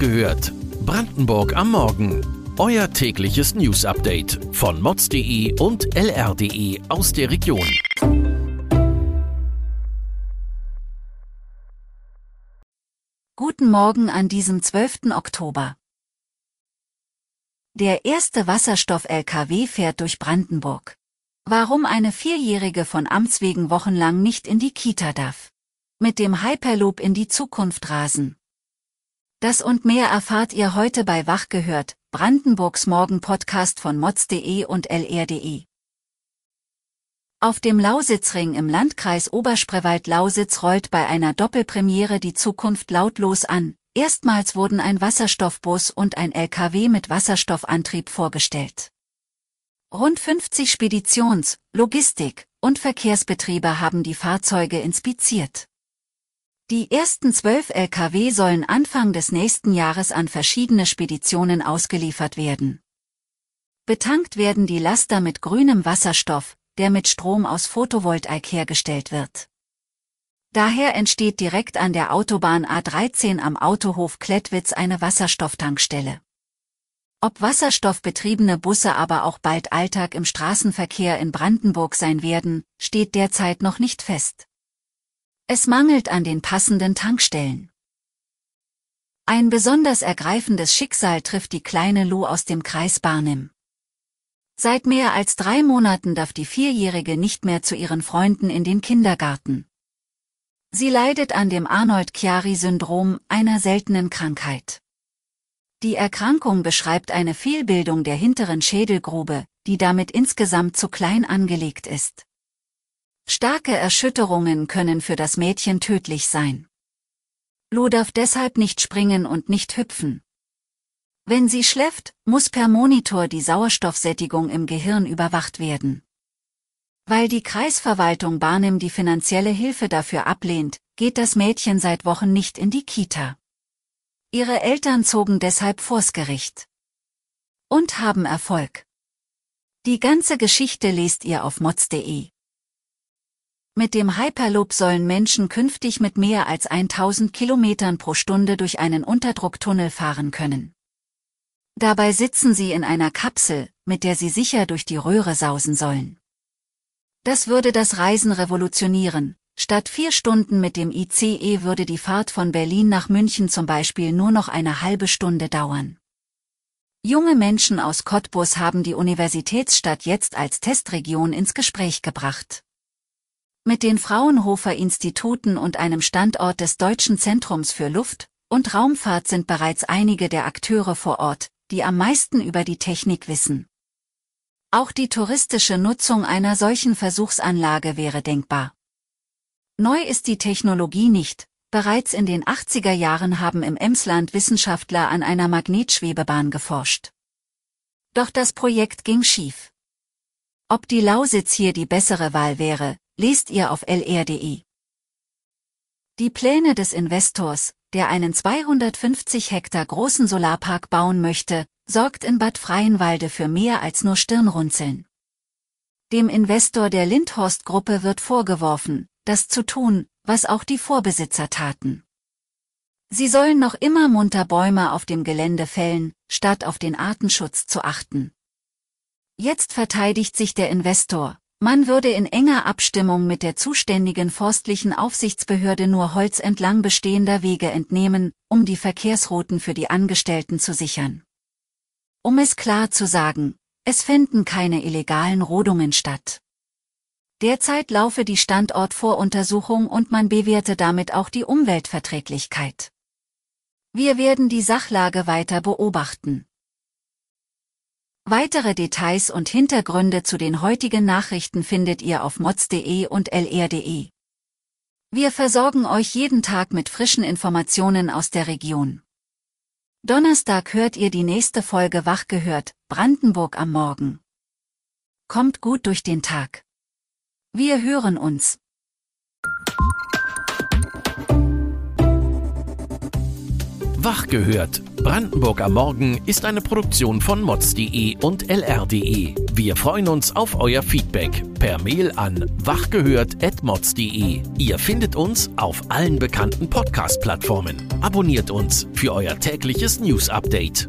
gehört. Brandenburg am Morgen. Euer tägliches News-Update von mods.de und lr.de aus der Region. Guten Morgen an diesem 12. Oktober. Der erste Wasserstoff-LKW fährt durch Brandenburg. Warum eine Vierjährige von Amts wegen wochenlang nicht in die Kita darf. Mit dem Hyperloop in die Zukunft rasen. Das und mehr erfahrt ihr heute bei Wach gehört, Brandenburgs Morgen-Podcast von mods.de und lr.de. Auf dem Lausitzring im Landkreis Oberspreewald-Lausitz rollt bei einer Doppelpremiere die Zukunft lautlos an. Erstmals wurden ein Wasserstoffbus und ein LKW mit Wasserstoffantrieb vorgestellt. Rund 50 Speditions-, Logistik- und Verkehrsbetriebe haben die Fahrzeuge inspiziert. Die ersten zwölf Lkw sollen Anfang des nächsten Jahres an verschiedene Speditionen ausgeliefert werden. Betankt werden die Laster mit grünem Wasserstoff, der mit Strom aus Photovoltaik hergestellt wird. Daher entsteht direkt an der Autobahn A13 am Autohof Klettwitz eine Wasserstofftankstelle. Ob wasserstoffbetriebene Busse aber auch bald Alltag im Straßenverkehr in Brandenburg sein werden, steht derzeit noch nicht fest. Es mangelt an den passenden Tankstellen. Ein besonders ergreifendes Schicksal trifft die kleine Lou aus dem Kreis Barnim. Seit mehr als drei Monaten darf die Vierjährige nicht mehr zu ihren Freunden in den Kindergarten. Sie leidet an dem Arnold-Chiari-Syndrom, einer seltenen Krankheit. Die Erkrankung beschreibt eine Fehlbildung der hinteren Schädelgrube, die damit insgesamt zu klein angelegt ist. Starke Erschütterungen können für das Mädchen tödlich sein. Lo darf deshalb nicht springen und nicht hüpfen. Wenn sie schläft, muss per Monitor die Sauerstoffsättigung im Gehirn überwacht werden. Weil die Kreisverwaltung Barnim die finanzielle Hilfe dafür ablehnt, geht das Mädchen seit Wochen nicht in die Kita. Ihre Eltern zogen deshalb vors Gericht. Und haben Erfolg. Die ganze Geschichte lest ihr auf mods.de. Mit dem Hyperloop sollen Menschen künftig mit mehr als 1000 Kilometern pro Stunde durch einen Unterdrucktunnel fahren können. Dabei sitzen sie in einer Kapsel, mit der sie sicher durch die Röhre sausen sollen. Das würde das Reisen revolutionieren. Statt vier Stunden mit dem ICE würde die Fahrt von Berlin nach München zum Beispiel nur noch eine halbe Stunde dauern. Junge Menschen aus Cottbus haben die Universitätsstadt jetzt als Testregion ins Gespräch gebracht. Mit den Fraunhofer Instituten und einem Standort des Deutschen Zentrums für Luft- und Raumfahrt sind bereits einige der Akteure vor Ort, die am meisten über die Technik wissen. Auch die touristische Nutzung einer solchen Versuchsanlage wäre denkbar. Neu ist die Technologie nicht, bereits in den 80er Jahren haben im Emsland Wissenschaftler an einer Magnetschwebebahn geforscht. Doch das Projekt ging schief. Ob die Lausitz hier die bessere Wahl wäre, lest ihr auf lr.de. Die Pläne des Investors, der einen 250 Hektar großen Solarpark bauen möchte, sorgt in Bad Freienwalde für mehr als nur Stirnrunzeln. Dem Investor der Lindhorst-Gruppe wird vorgeworfen, das zu tun, was auch die Vorbesitzer taten. Sie sollen noch immer munter Bäume auf dem Gelände fällen, statt auf den Artenschutz zu achten. Jetzt verteidigt sich der Investor, man würde in enger Abstimmung mit der zuständigen forstlichen Aufsichtsbehörde nur Holz entlang bestehender Wege entnehmen, um die Verkehrsrouten für die Angestellten zu sichern. Um es klar zu sagen, es fänden keine illegalen Rodungen statt. Derzeit laufe die Standortvoruntersuchung und man bewerte damit auch die Umweltverträglichkeit. Wir werden die Sachlage weiter beobachten. Weitere Details und Hintergründe zu den heutigen Nachrichten findet ihr auf mods.de und lr.de. Wir versorgen euch jeden Tag mit frischen Informationen aus der Region. Donnerstag hört ihr die nächste Folge Wach gehört, Brandenburg am Morgen. Kommt gut durch den Tag. Wir hören uns. Wach gehört. Brandenburg am Morgen ist eine Produktion von mods.de und lr.de. Wir freuen uns auf euer Feedback per Mail an wachgehört.mods.de. Ihr findet uns auf allen bekannten Podcast-Plattformen. Abonniert uns für euer tägliches News-Update.